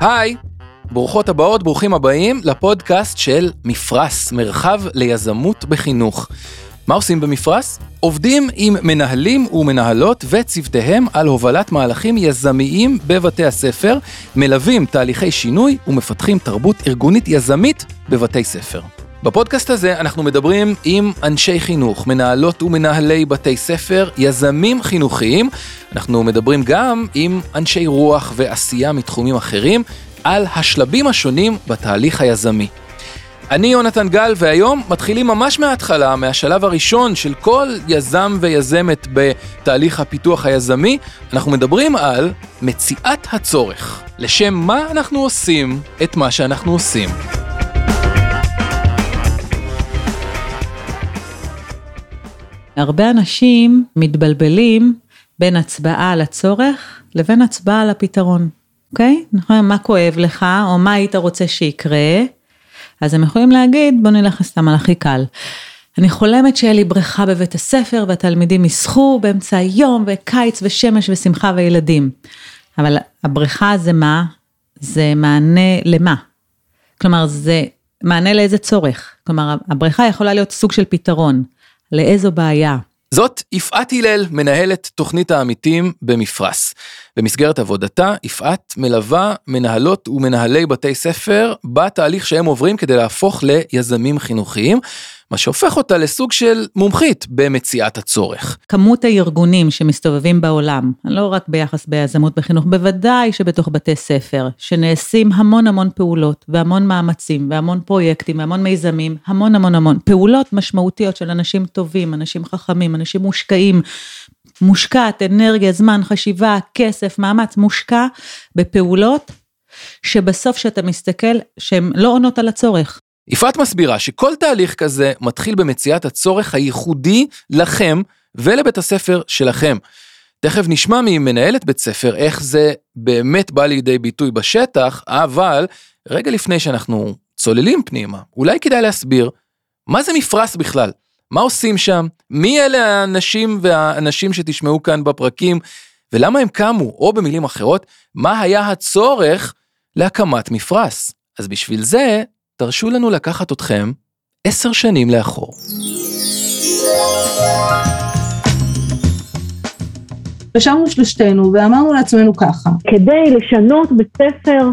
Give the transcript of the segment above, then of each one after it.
היי, ברוכות הבאות, ברוכים הבאים לפודקאסט של מפרש, מרחב ליזמות בחינוך. מה עושים במפרש? עובדים עם מנהלים ומנהלות וצוותיהם על הובלת מהלכים יזמיים בבתי הספר, מלווים תהליכי שינוי ומפתחים תרבות ארגונית יזמית בבתי ספר. בפודקאסט הזה אנחנו מדברים עם אנשי חינוך, מנהלות ומנהלי בתי ספר, יזמים חינוכיים. אנחנו מדברים גם עם אנשי רוח ועשייה מתחומים אחרים על השלבים השונים בתהליך היזמי. אני יונתן גל, והיום מתחילים ממש מההתחלה, מהשלב הראשון של כל יזם ויזמת בתהליך הפיתוח היזמי. אנחנו מדברים על מציאת הצורך. לשם מה אנחנו עושים את מה שאנחנו עושים. הרבה אנשים מתבלבלים בין הצבעה על הצורך לבין הצבעה על הפתרון, אוקיי? נכון, מה כואב לך, או מה היית רוצה שיקרה, אז הם יכולים להגיד, בוא נלך סתם על הכי קל. אני חולמת שיהיה לי בריכה בבית הספר והתלמידים ישחו באמצע היום וקיץ ושמש ושמחה וילדים. אבל הבריכה זה מה? זה מענה למה? כלומר, זה מענה לאיזה צורך. כלומר, הבריכה יכולה להיות סוג של פתרון. לאיזו בעיה? זאת יפעת הלל, מנהלת תוכנית העמיתים במפרש. במסגרת עבודתה, יפעת מלווה מנהלות ומנהלי בתי ספר בתהליך שהם עוברים כדי להפוך ליזמים חינוכיים. מה שהופך אותה לסוג של מומחית במציאת הצורך. כמות הארגונים שמסתובבים בעולם, לא רק ביחס ביזמות בחינוך, בוודאי שבתוך בתי ספר, שנעשים המון המון פעולות והמון מאמצים והמון פרויקטים והמון מיזמים, המון המון המון פעולות משמעותיות של אנשים טובים, אנשים חכמים, אנשים מושקעים, מושקעת אנרגיה, זמן, חשיבה, כסף, מאמץ, מושקע בפעולות שבסוף שאתה מסתכל שהן לא עונות על הצורך. יפעת מסבירה שכל תהליך כזה מתחיל במציאת הצורך הייחודי לכם ולבית הספר שלכם. תכף נשמע ממנהלת בית ספר איך זה באמת בא לידי ביטוי בשטח, אבל רגע לפני שאנחנו צוללים פנימה, אולי כדאי להסביר מה זה מפרש בכלל, מה עושים שם, מי אלה האנשים והאנשים שתשמעו כאן בפרקים, ולמה הם קמו, או במילים אחרות, מה היה הצורך להקמת מפרש. אז בשביל זה תרשו לנו לקחת אתכם עשר שנים לאחור. ישבנו שלושתנו ואמרנו לעצמנו ככה, כדי לשנות בית ספר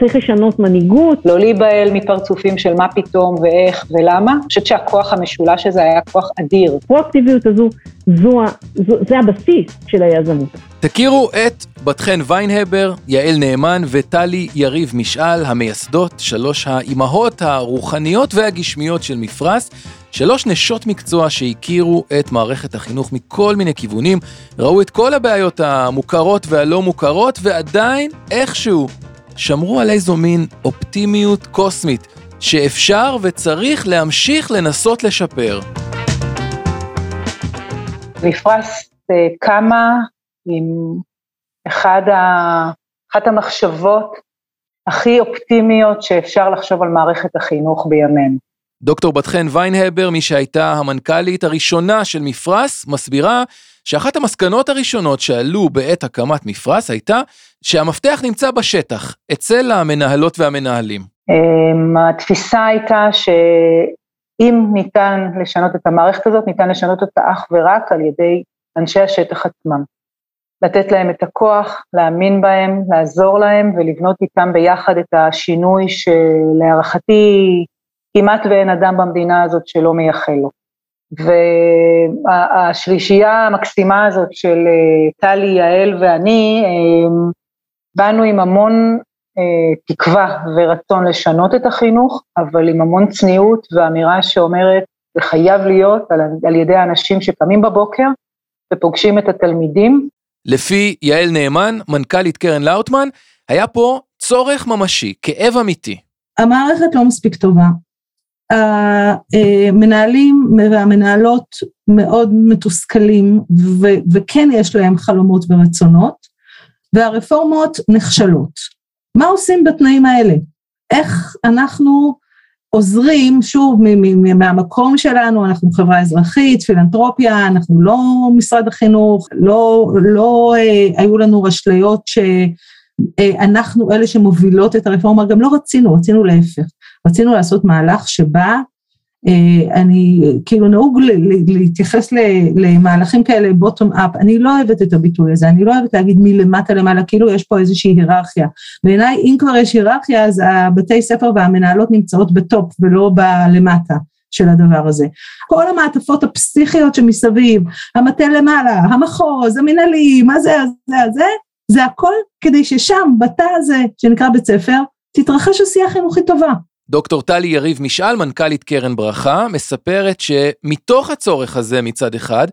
צריך לשנות מנהיגות. לא להיבהל מפרצופים של מה פתאום ואיך ולמה. אני חושבת שהכוח המשולש הזה היה כוח אדיר. הפרואקטיביות הזו, זו, זו, זה הבסיס של היזמות. תכירו את בת חן ויינהבר, יעל נאמן וטלי יריב משעל, המייסדות, שלוש האימהות הרוחניות והגשמיות של מפרש, שלוש נשות מקצוע שהכירו את מערכת החינוך מכל מיני כיוונים, ראו את כל הבעיות המוכרות והלא מוכרות, ועדיין איכשהו שמרו על איזו מין אופטימיות קוסמית, שאפשר וצריך להמשיך לנסות לשפר. מפרש אה, קמה עם אחד ה... אחת המחשבות הכי אופטימיות שאפשר לחשוב על מערכת החינוך בימינו. דוקטור בת חן ויינהבר, מי שהייתה המנכ"לית הראשונה של מפרש, מסבירה שאחת המסקנות הראשונות שעלו בעת הקמת מפרש הייתה שהמפתח נמצא בשטח, אצל המנהלות והמנהלים. אמ, התפיסה הייתה שאם ניתן לשנות את המערכת הזאת, ניתן לשנות אותה אך ורק על ידי אנשי השטח עצמם. לתת להם את הכוח, להאמין בהם, לעזור להם ולבנות איתם ביחד את השינוי שלהערכתי כמעט ואין אדם במדינה הזאת שלא מייחל לו. והשלישייה המקסימה הזאת של אה, טלי, יעל ואני, אה, באנו עם המון אה, תקווה ורצון לשנות את החינוך, אבל עם המון צניעות ואמירה שאומרת, זה חייב להיות על, על ידי האנשים שקמים בבוקר ופוגשים את התלמידים. לפי יעל נאמן, מנכ"לית קרן לאוטמן, היה פה צורך ממשי, כאב אמיתי. המערכת לא מספיק טובה. המנהלים והמנהלות מאוד מתוסכלים ו- וכן יש להם חלומות ורצונות והרפורמות נכשלות. מה עושים בתנאים האלה? איך אנחנו עוזרים, שוב, מהמקום שלנו, אנחנו חברה אזרחית, פילנטרופיה, אנחנו לא משרד החינוך, לא, לא אה, היו לנו רשליות ש... אה, אלה שמובילות את הרפורמה, גם לא רצינו, רצינו להפך, רצינו לעשות מהלך שבה אה, אני, כאילו נהוג להתייחס למהלכים כאלה בוטום אפ, אני לא אוהבת את הביטוי הזה, אני לא אוהבת להגיד מלמטה למעלה, כאילו יש פה איזושהי היררכיה. בעיניי אם כבר יש היררכיה אז הבתי ספר והמנהלות נמצאות בטופ ולא בלמטה. של הדבר הזה. כל המעטפות הפסיכיות שמסביב, המטה למעלה, המחוז, המנהלי, מה זה, זה, זה, זה הכל כדי ששם, בתא הזה שנקרא בית ספר, תתרחש עשייה חינוכית טובה. דוקטור טלי יריב משעל, מנכ"לית קרן ברכה, מספרת שמתוך הצורך הזה מצד אחד,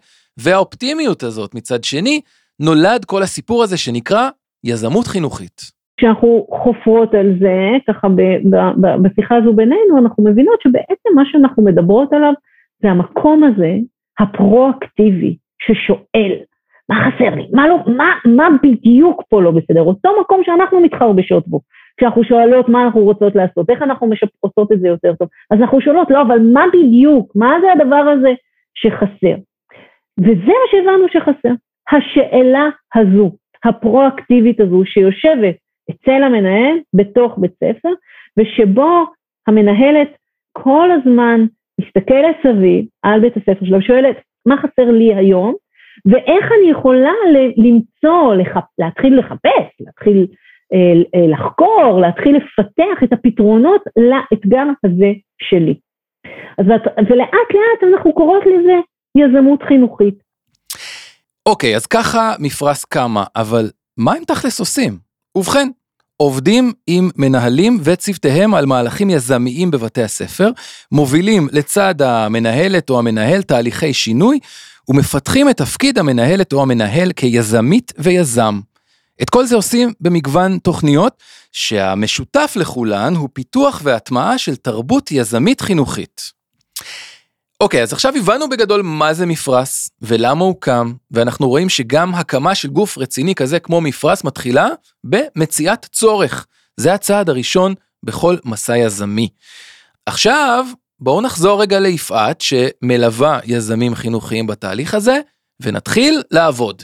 והאופטימיות הזאת מצד שני, נולד כל הסיפור הזה שנקרא יזמות חינוכית. כשאנחנו חופרות על זה, ככה ב- ב- ב- בשיחה הזו בינינו, אנחנו מבינות שבעצם מה שאנחנו מדברות עליו זה המקום הזה, הפרואקטיבי, ששואל, מה חסר לי? מה, לא, מה, מה בדיוק פה לא בסדר? אותו מקום שאנחנו מתחרבשות בו. כשאנחנו שואלות מה אנחנו רוצות לעשות, איך אנחנו עושות את זה יותר טוב, אז אנחנו שואלות, לא, אבל מה בדיוק, מה זה הדבר הזה שחסר? וזה מה שהבנו שחסר, השאלה הזו, הפרואקטיבית הזו, שיושבת אצל המנהל בתוך בית ספר, ושבו המנהלת כל הזמן מסתכלת סביב על בית הספר שלה ושואלת, מה חסר לי היום, ואיך אני יכולה למצוא, לחפ... להתחיל לחפש, להתחיל לחקור, להתחיל לפתח את הפתרונות לאתגר הזה שלי. אז, ולאט לאט אנחנו קוראות לזה יזמות חינוכית. אוקיי, אז ככה מפרש כמה, אבל מה הם תכלס עושים? ובכן, עובדים עם מנהלים וצוותיהם על מהלכים יזמיים בבתי הספר, מובילים לצד המנהלת או המנהל תהליכי שינוי, ומפתחים את תפקיד המנהלת או המנהל כיזמית ויזם. את כל זה עושים במגוון תוכניות, שהמשותף לכולן הוא פיתוח והטמעה של תרבות יזמית חינוכית. אוקיי, אז עכשיו הבנו בגדול מה זה מפרש, ולמה הוא קם, ואנחנו רואים שגם הקמה של גוף רציני כזה כמו מפרש מתחילה במציאת צורך. זה הצעד הראשון בכל מסע יזמי. עכשיו, בואו נחזור רגע ליפעת, שמלווה יזמים חינוכיים בתהליך הזה, ונתחיל לעבוד.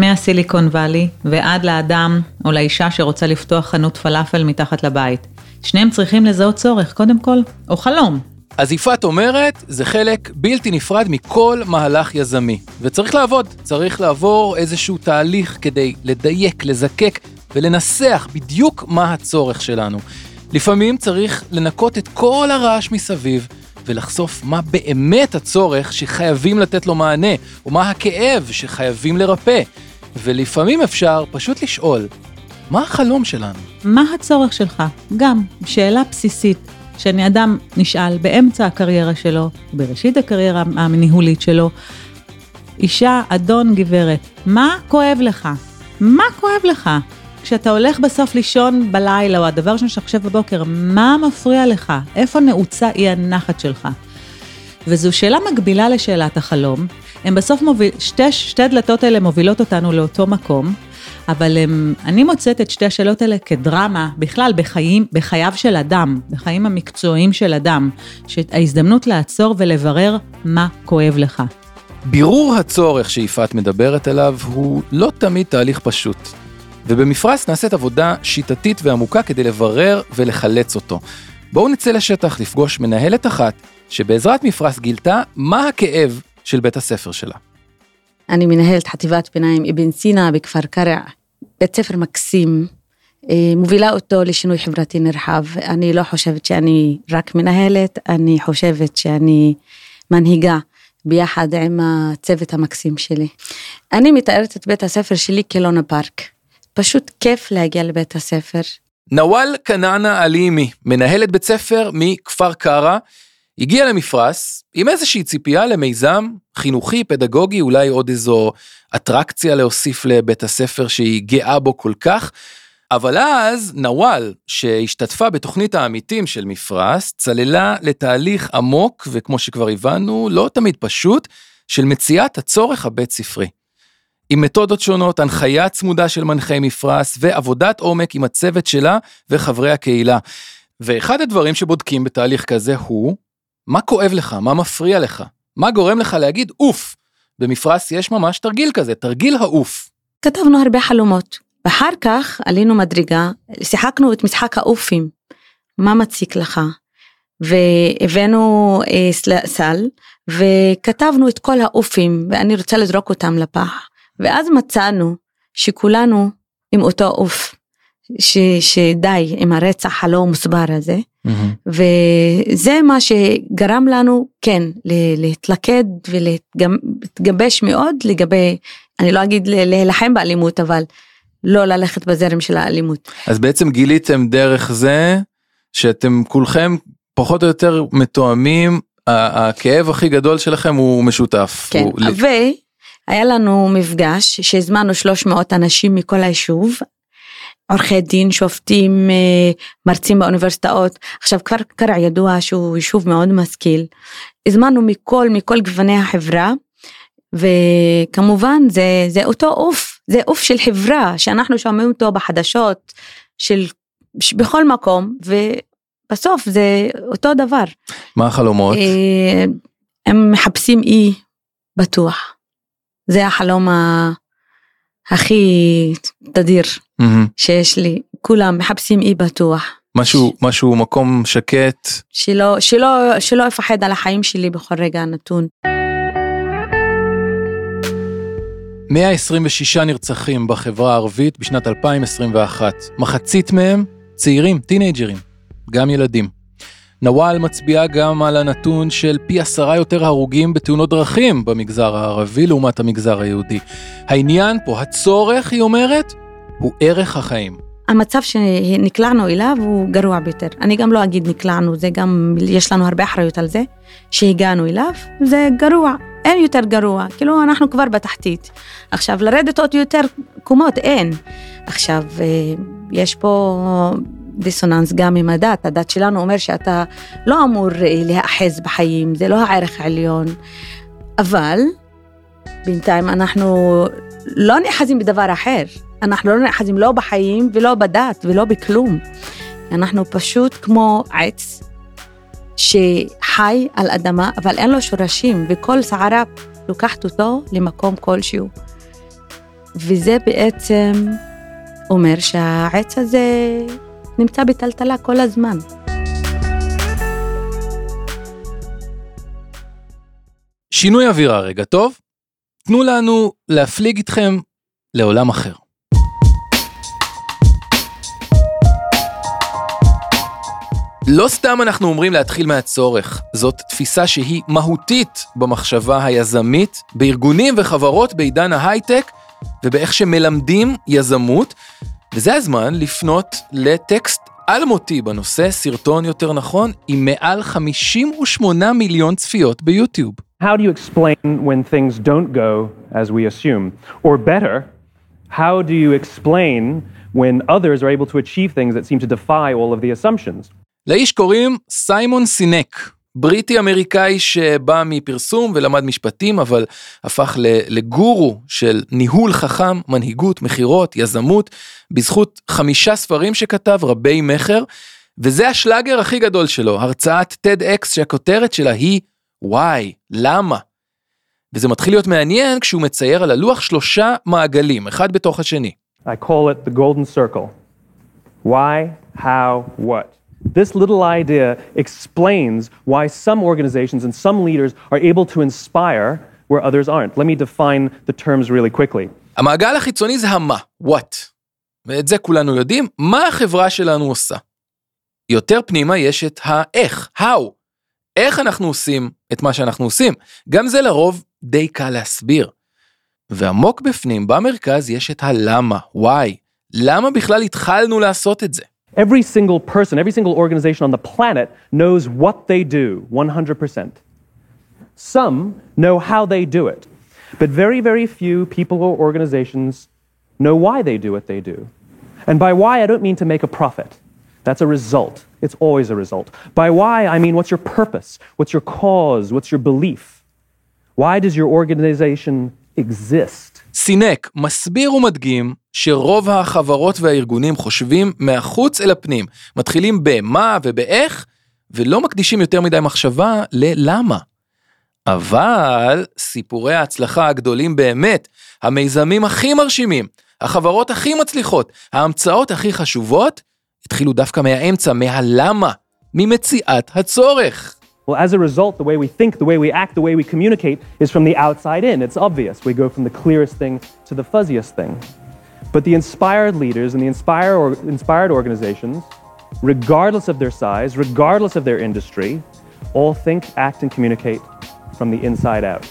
מהסיליקון וואלי ועד לאדם או לאישה שרוצה לפתוח חנות פלאפל מתחת לבית. שניהם צריכים לזהות צורך, קודם כל, או חלום. אז יפעת אומרת, זה חלק בלתי נפרד מכל מהלך יזמי. וצריך לעבוד, צריך לעבור איזשהו תהליך כדי לדייק, לזקק ולנסח בדיוק מה הצורך שלנו. לפעמים צריך לנקות את כל הרעש מסביב ולחשוף מה באמת הצורך שחייבים לתת לו מענה, או מה הכאב שחייבים לרפא. ולפעמים אפשר פשוט לשאול, מה החלום שלנו? מה הצורך שלך? גם, שאלה בסיסית, שאני אדם נשאל באמצע הקריירה שלו, בראשית הקריירה הניהולית שלו, אישה, אדון, גברת, מה כואב לך? מה כואב לך? כשאתה הולך בסוף לישון בלילה, או הדבר ראשון שאתה חושב בבוקר, מה מפריע לך? איפה נעוצה אי הנחת שלך? וזו שאלה מקבילה לשאלת החלום. הם בסוף מוביל, שתי, שתי הדלתות האלה מובילות אותנו לאותו מקום, אבל הם, אני מוצאת את שתי השאלות האלה כדרמה, בכלל בחיים, בחייו של אדם, בחיים המקצועיים של אדם, שההזדמנות לעצור ולברר מה כואב לך. בירור הצורך שיפעת מדברת עליו הוא לא תמיד תהליך פשוט. ובמפרש נעשית עבודה שיטתית ועמוקה כדי לברר ולחלץ אותו. בואו נצא לשטח לפגוש מנהלת אחת, שבעזרת מפרש גילתה מה הכאב של בית הספר שלה. אני מנהלת חטיבת ביניים אבן סינה בכפר קרע, בית ספר מקסים, אה, מובילה אותו לשינוי חברתי נרחב. אני לא חושבת שאני רק מנהלת, אני חושבת שאני מנהיגה ביחד עם הצוות המקסים שלי. אני מתארת את בית הספר שלי כלונה פארק. פשוט כיף להגיע לבית הספר. נוואל כנענה עלימי, מנהלת בית ספר מכפר קרא, הגיעה למפרש עם איזושהי ציפייה למיזם חינוכי, פדגוגי, אולי עוד איזו אטרקציה להוסיף לבית הספר שהיא גאה בו כל כך. אבל אז נוואל, שהשתתפה בתוכנית העמיתים של מפרש, צללה לתהליך עמוק, וכמו שכבר הבנו, לא תמיד פשוט, של מציאת הצורך הבית ספרי. עם מתודות שונות, הנחיה צמודה של מנחי מפרש ועבודת עומק עם הצוות שלה וחברי הקהילה. ואחד הדברים שבודקים בתהליך כזה הוא, מה כואב לך? מה מפריע לך? מה גורם לך להגיד, אוף, במפרש יש ממש תרגיל כזה, תרגיל העוף. כתבנו הרבה חלומות. ואחר כך עלינו מדרגה, שיחקנו את משחק האופים. מה מציק לך? והבאנו אה, סל, וכתבנו את כל האופים ואני רוצה לזרוק אותם לפח. ואז מצאנו שכולנו עם אותו עוף, ש, שדי עם הרצח הלא מוסבר הזה. וזה מה שגרם לנו כן להתלכד ולהתגבש מאוד לגבי, אני לא אגיד להילחם באלימות אבל לא ללכת בזרם של האלימות. אז בעצם גיליתם דרך זה שאתם כולכם פחות או יותר מתואמים, הכאב הכי גדול שלכם הוא משותף. כן, הוא... והיה לנו מפגש שהזמנו 300 אנשים מכל היישוב, עורכי דין, שופטים, אה, מרצים באוניברסיטאות. עכשיו כפר קרע ידוע שהוא יישוב מאוד משכיל. הזמנו מכל, מכל גווני החברה, וכמובן זה, זה אותו עוף, זה עוף של חברה שאנחנו שומעים אותו בחדשות, של, בכל מקום, ובסוף זה אותו דבר. מה החלומות? אה, הם מחפשים אי בטוח. זה החלום ה... הכי תדיר mm-hmm. שיש לי, כולם מחפשים אי בטוח. משהו, ש... משהו מקום שקט. שלא, שלא, שלא אפחד על החיים שלי בכל רגע נתון. 126 נרצחים בחברה הערבית בשנת 2021, מחצית מהם צעירים, טינג'רים, גם ילדים. נוואל מצביעה גם על הנתון של פי עשרה יותר הרוגים בתאונות דרכים במגזר הערבי לעומת המגזר היהודי. העניין פה, הצורך, היא אומרת, הוא ערך החיים. המצב שנקלענו אליו הוא גרוע ביותר. אני גם לא אגיד נקלענו, זה גם, יש לנו הרבה אחריות על זה, שהגענו אליו, זה גרוע, אין יותר גרוע, כאילו אנחנו כבר בתחתית. עכשיו, לרדת עוד יותר קומות, אין. עכשיו, אה, יש פה דיסוננס גם עם הדת, הדת שלנו אומר שאתה לא אמור אה, להאחז בחיים, זה לא הערך העליון, אבל בינתיים אנחנו לא נאחזים בדבר אחר, אנחנו לא נאחזים לא בחיים ולא בדת ולא בכלום, אנחנו פשוט כמו עץ שחי על אדמה אבל אין לו שורשים וכל שערה לוקחת אותו למקום כלשהו. וזה בעצם אומר שהעץ הזה נמצא בטלטלה כל הזמן. שינוי אווירה רגע, טוב? תנו לנו להפליג איתכם לעולם אחר. לא סתם אנחנו אומרים להתחיל מהצורך, זאת תפיסה שהיא מהותית במחשבה היזמית, בארגונים וחברות בעידן ההייטק, ובאיך שמלמדים יזמות, וזה הזמן לפנות לטקסט אלמותי בנושא, סרטון יותר נכון, עם מעל 58 מיליון צפיות ביוטיוב. How do you explain when things don't go as we assume? Or better, how do you explain when others are able to achieve things that seem to defy all of the assumptions? לאיש קוראים סיימון סינק. בריטי אמריקאי שבא מפרסום ולמד משפטים, אבל הפך לגורו של ניהול חכם, מנהיגות, מכירות, יזמות, בזכות חמישה ספרים שכתב, רבי מכר, וזה השלאגר הכי גדול שלו, הרצאת TEDx שהכותרת שלה היא וואי, למה? וזה מתחיל להיות מעניין כשהוא מצייר על הלוח שלושה מעגלים, אחד בתוך השני. I call it the golden circle. Why, how, what. This little idea explains why some organizations and some leaders are able to inspire where others aren't. Let me define the terms really quickly. המעגל החיצוני זה המה, what. ואת זה כולנו יודעים, מה החברה שלנו עושה. יותר פנימה יש את האיך, how. איך אנחנו עושים את מה שאנחנו עושים. גם זה לרוב די קל להסביר. ועמוק בפנים, במרכז, יש את הלמה, why. למה בכלל התחלנו לעשות את זה? Every single person, every single organization on the planet knows what they do 100%. Some know how they do it, but very, very few people or organizations know why they do what they do. And by why, I don't mean to make a profit. That's a result. It's always a result. By why, I mean what's your purpose? What's your cause? What's your belief? Why does your organization exist? סינק מסביר ומדגים שרוב החברות והארגונים חושבים מהחוץ אל הפנים, מתחילים במה ובאיך, ולא מקדישים יותר מדי מחשבה ללמה. אבל סיפורי ההצלחה הגדולים באמת, המיזמים הכי מרשימים, החברות הכי מצליחות, ההמצאות הכי חשובות, התחילו דווקא מהאמצע, מהלמה, ממציאת הצורך. Well, as a result, the way we think, the way we act, the way we communicate is from the outside in. It's obvious. We go from the clearest thing to the fuzziest thing. But the inspired leaders and the inspire or, inspired organizations, regardless of their size, regardless of their industry, all think, act, and communicate from the inside out.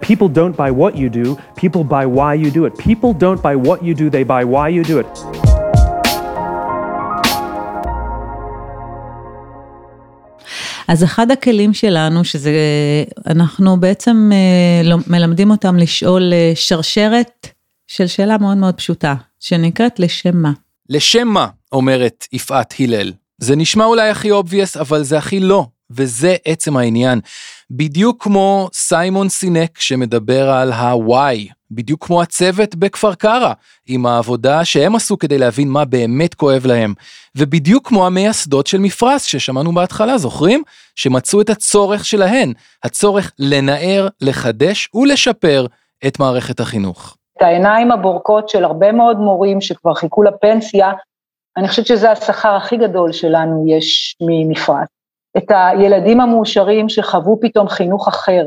People don't buy what you do, people buy why you do it. People don't buy what you do, they buy why you do it. אז אחד הכלים שלנו, שזה, אנחנו בעצם אה, לא- מלמדים אותם לשאול אה, שרשרת של שאלה מאוד מאוד פשוטה, שנקראת לשם מה. לשם מה, אומרת יפעת הלל. זה נשמע אולי הכי obvious, אבל זה הכי לא, וזה עצם העניין. בדיוק כמו סיימון סינק שמדבר על ה-why, בדיוק כמו הצוות בכפר קרא, עם העבודה שהם עשו כדי להבין מה באמת כואב להם, ובדיוק כמו המייסדות של מפרש ששמענו בהתחלה, זוכרים? שמצאו את הצורך שלהן, הצורך לנער, לחדש ולשפר את מערכת החינוך. את העיניים הבורקות של הרבה מאוד מורים שכבר חיכו לפנסיה, אני חושבת שזה השכר הכי גדול שלנו יש ממפרט. את הילדים המאושרים שחוו פתאום חינוך אחר,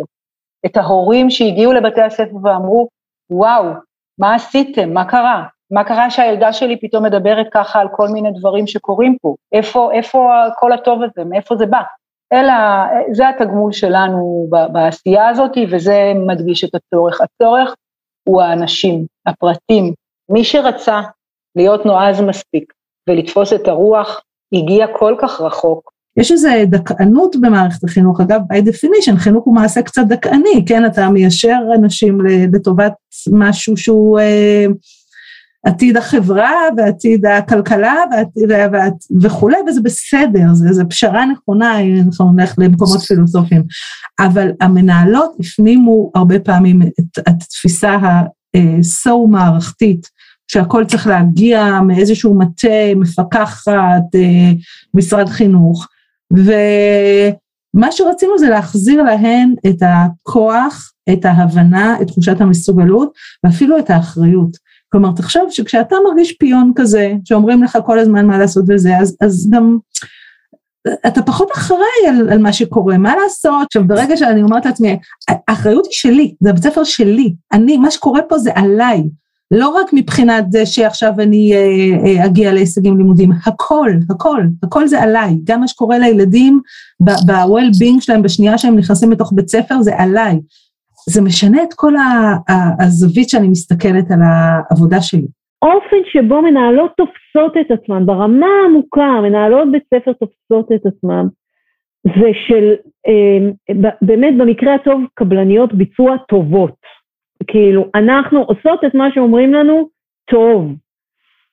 את ההורים שהגיעו לבתי הספר ואמרו, וואו, מה עשיתם? מה קרה? מה קרה שהילדה שלי פתאום מדברת ככה על כל מיני דברים שקורים פה? איפה, איפה כל הטוב הזה? מאיפה זה בא? אלא, זה התגמול שלנו בעשייה הזאת, וזה מדגיש את הצורך. הצורך הוא האנשים, הפרטים. מי שרצה להיות נועז מספיק ולתפוס את הרוח, הגיע כל כך רחוק. יש איזו דכאנות במערכת החינוך, אגב, by definition, חינוך הוא מעשה קצת דכאני, כן, אתה מיישר אנשים לטובת משהו שהוא אה, עתיד החברה ועתיד הכלכלה ועתיד, ועת, וכולי, וזה בסדר, זה, זה פשרה נכונה, אנחנו נלך למקומות פילוסופיים, אבל המנהלות הפנימו הרבה פעמים את התפיסה ה-so אה, מערכתית, שהכל צריך להגיע מאיזשהו מטה, מפקחת, אה, משרד חינוך, ומה שרצינו זה להחזיר להן את הכוח, את ההבנה, את תחושת המסוגלות, ואפילו את האחריות. כלומר, תחשוב שכשאתה מרגיש פיון כזה, שאומרים לך כל הזמן מה לעשות וזה, אז, אז גם אתה פחות אחראי על, על מה שקורה, מה לעשות? עכשיו, ברגע שאני אומרת לעצמי, האחריות היא שלי, זה הבית ספר שלי, אני, מה שקורה פה זה עליי. לא רק מבחינת זה שעכשיו אני אה, אה, אגיע להישגים לימודים, הכל, הכל, הכל זה עליי, גם מה שקורה לילדים ב-well-being שלהם בשנייה שהם נכנסים לתוך בית ספר זה עליי. זה משנה את כל הזווית שאני מסתכלת על העבודה שלי. אופן שבו מנהלות תופסות את עצמן, ברמה העמוקה, מנהלות בית ספר תופסות את עצמן, זה של, אה, באמת במקרה הטוב, קבלניות ביצוע טובות. כאילו, אנחנו עושות את מה שאומרים לנו טוב.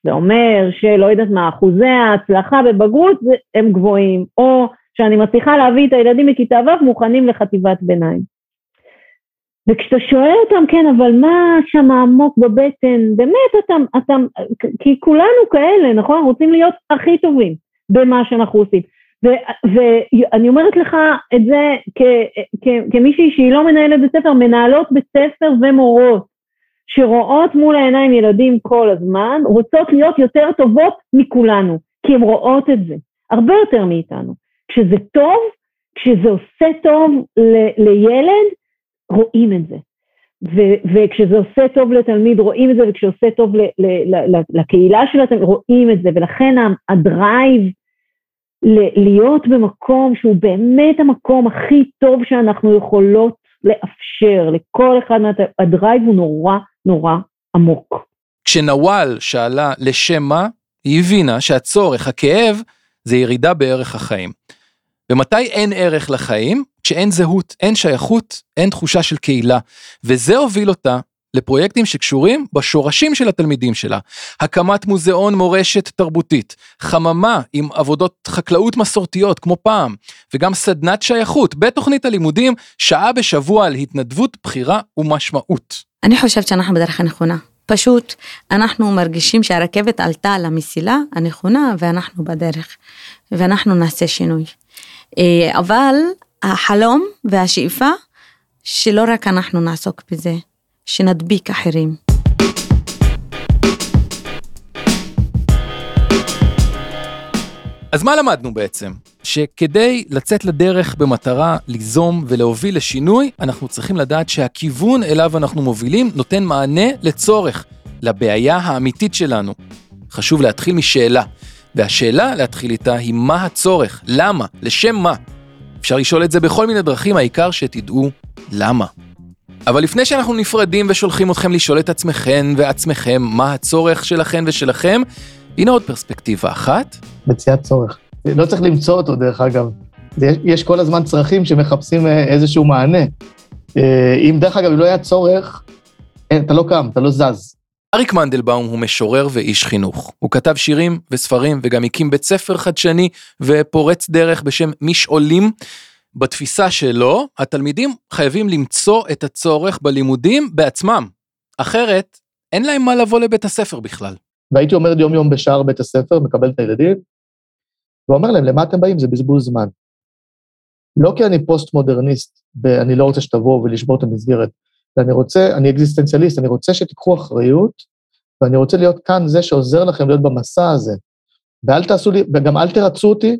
זה אומר שלא יודעת מה, אחוזי ההצלחה בבגרות הם גבוהים, או שאני מצליחה להביא את הילדים מכיתה ו' מוכנים לחטיבת ביניים. וכשאתה שואל אותם, כן, אבל מה שם עמוק בבטן, באמת אתה, אתה, כי כולנו כאלה, נכון? רוצים להיות הכי טובים במה שאנחנו עושים. ואני אומרת לך את זה כמישהי שהיא לא מנהלת בית ספר, מנהלות בית ספר ומורות שרואות מול העיניים ילדים כל הזמן, רוצות להיות יותר טובות מכולנו, כי הן רואות את זה, הרבה יותר מאיתנו. כשזה טוב, כשזה עושה טוב ל- לילד, רואים את זה. ו- וכשזה עושה טוב לתלמיד רואים את זה, וכשעושה טוב ל- ל- ל- לקהילה של התלמיד רואים את זה, ולכן ה drive להיות במקום שהוא באמת המקום הכי טוב שאנחנו יכולות לאפשר לכל אחד מה drive הוא נורא נורא עמוק. כשנוואל שאלה לשם מה, היא הבינה שהצורך, הכאב, זה ירידה בערך החיים. ומתי אין ערך לחיים? כשאין זהות, אין שייכות, אין תחושה של קהילה. וזה הוביל אותה לפרויקטים שקשורים בשורשים של התלמידים שלה. הקמת מוזיאון מורשת תרבותית, חממה עם עבודות חקלאות מסורתיות כמו פעם, וגם סדנת שייכות בתוכנית הלימודים, שעה בשבוע על התנדבות, בחירה ומשמעות. אני חושבת שאנחנו בדרך הנכונה. פשוט אנחנו מרגישים שהרכבת עלתה על המסילה הנכונה ואנחנו בדרך, ואנחנו נעשה שינוי. אה, אבל החלום והשאיפה שלא רק אנחנו נעסוק בזה, שנדביק אחרים. אז מה למדנו בעצם? שכדי לצאת לדרך במטרה ליזום ולהוביל לשינוי, אנחנו צריכים לדעת שהכיוון אליו אנחנו מובילים נותן מענה לצורך, לבעיה האמיתית שלנו. חשוב להתחיל משאלה, והשאלה להתחיל איתה היא מה הצורך, למה, לשם מה. אפשר לשאול את זה בכל מיני דרכים, העיקר שתדעו למה. אבל לפני שאנחנו נפרדים ושולחים אתכם לשאול את עצמכם ועצמכם מה הצורך שלכם ושלכם, הנה עוד פרספקטיבה אחת. מציאת צורך. לא צריך למצוא אותו, דרך אגב. יש, יש כל הזמן צרכים שמחפשים אה, איזשהו מענה. אה, אם דרך אגב, אם לא היה צורך, אין, אתה לא קם, אתה לא זז. אריק מנדלבאום הוא משורר ואיש חינוך. הוא כתב שירים וספרים וגם הקים בית ספר חדשני ופורץ דרך בשם משעולים. בתפיסה שלו, התלמידים חייבים למצוא את הצורך בלימודים בעצמם. אחרת, אין להם מה לבוא לבית הספר בכלל. והייתי עומד יום-יום בשער בית הספר, מקבל את הילדים, ואומר להם, למה אתם באים? זה בזבוז זמן. לא כי אני פוסט-מודרניסט, ואני לא רוצה שתבואו ולשבור את המסגרת, ואני רוצה, אני אקזיסטנציאליסט, אני רוצה שתיקחו אחריות, ואני רוצה להיות כאן זה שעוזר לכם להיות במסע הזה. ואל תעשו לי, וגם אל תרצו אותי,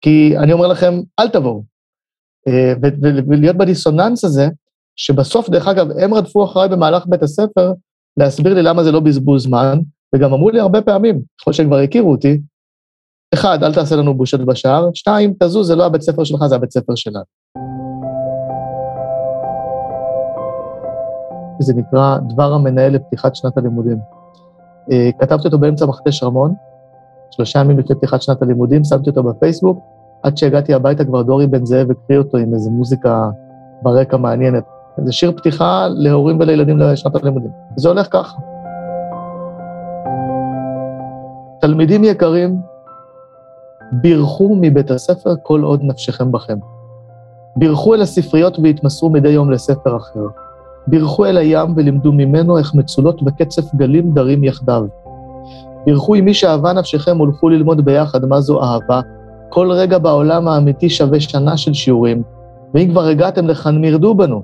כי אני אומר לכם, אל תבואו. אה, ולהיות בדיסוננס הזה, שבסוף, דרך אגב, הם רדפו אחריי במהלך בית הספר, להסביר לי למה זה לא בזבוז זמן, וגם אמרו לי הרבה פעמים, ככל שהם כבר הכירו אותי, אחד, אל תעשה לנו בושות בשער, שתיים, תזוז, זה לא הבית ספר שלך, זה הבית ספר שלנו. זה נקרא דבר המנהל לפתיחת שנת הלימודים. אה, כתבתי אותו באמצע מכתש רמון, שלושה ימים לפני פתיחת שנת הלימודים, שמתי אותו בפייסבוק, עד שהגעתי הביתה כבר דורי בן זאב הקריא אותו עם איזו מוזיקה ברקע מעניינת. זה שיר פתיחה להורים ולילדים לשנת הלימודים. זה הולך ככה. תלמידים יקרים, בירכו מבית הספר כל עוד נפשכם בכם. בירכו אל הספריות והתמסרו מדי יום לספר אחר. בירכו אל הים ולימדו ממנו איך מצולות בקצף גלים דרים יחדיו. בירכו עם מי שאהבה נפשכם הולכו ללמוד ביחד מה זו אהבה. כל רגע בעולם האמיתי שווה שנה של שיעורים, ואם כבר הגעתם לכאן, מרדו בנו.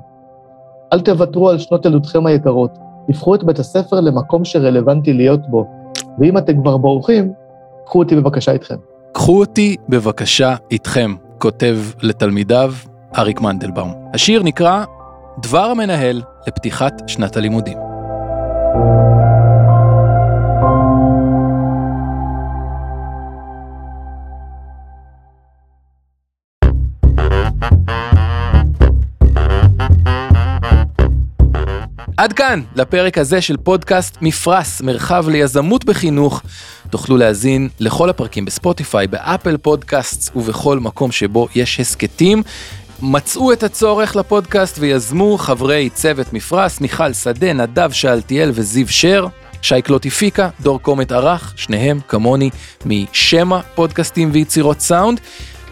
אל תוותרו על שנות ילדותכם היקרות, הפכו את בית הספר למקום שרלוונטי להיות בו, ואם אתם כבר בורחים, קחו אותי בבקשה איתכם. קחו אותי בבקשה איתכם, כותב לתלמידיו אריק מנדלבאום. השיר נקרא דבר המנהל לפתיחת שנת הלימודים. עד כאן לפרק הזה של פודקאסט מפרש, מרחב ליזמות בחינוך. תוכלו להאזין לכל הפרקים בספוטיפיי, באפל פודקאסט ובכל מקום שבו יש הסכתים. מצאו את הצורך לפודקאסט ויזמו חברי צוות מפרש, מיכל שדה, נדב שאלתיאל וזיו שר. שי קלוטיפיקה, דור קומט ערך, שניהם כמוני משמע פודקאסטים ויצירות סאונד.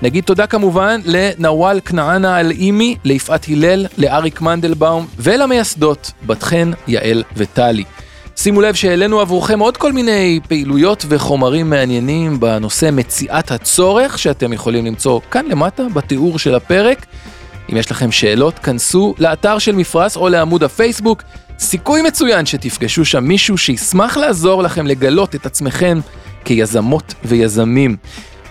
נגיד תודה כמובן לנוואל כנענה אל-אימי, ליפעת הלל, לאריק מנדלבאום ולמייסדות, בת חן, יעל וטלי. שימו לב שהעלינו עבורכם עוד כל מיני פעילויות וחומרים מעניינים בנושא מציאת הצורך, שאתם יכולים למצוא כאן למטה בתיאור של הפרק. אם יש לכם שאלות, כנסו לאתר של מפרש או לעמוד הפייסבוק. סיכוי מצוין שתפגשו שם מישהו שישמח לעזור לכם לגלות את עצמכם כיזמות ויזמים.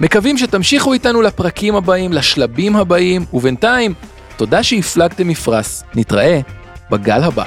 מקווים שתמשיכו איתנו לפרקים הבאים, לשלבים הבאים, ובינתיים, תודה שהפלגתם מפרש. נתראה בגל הבא.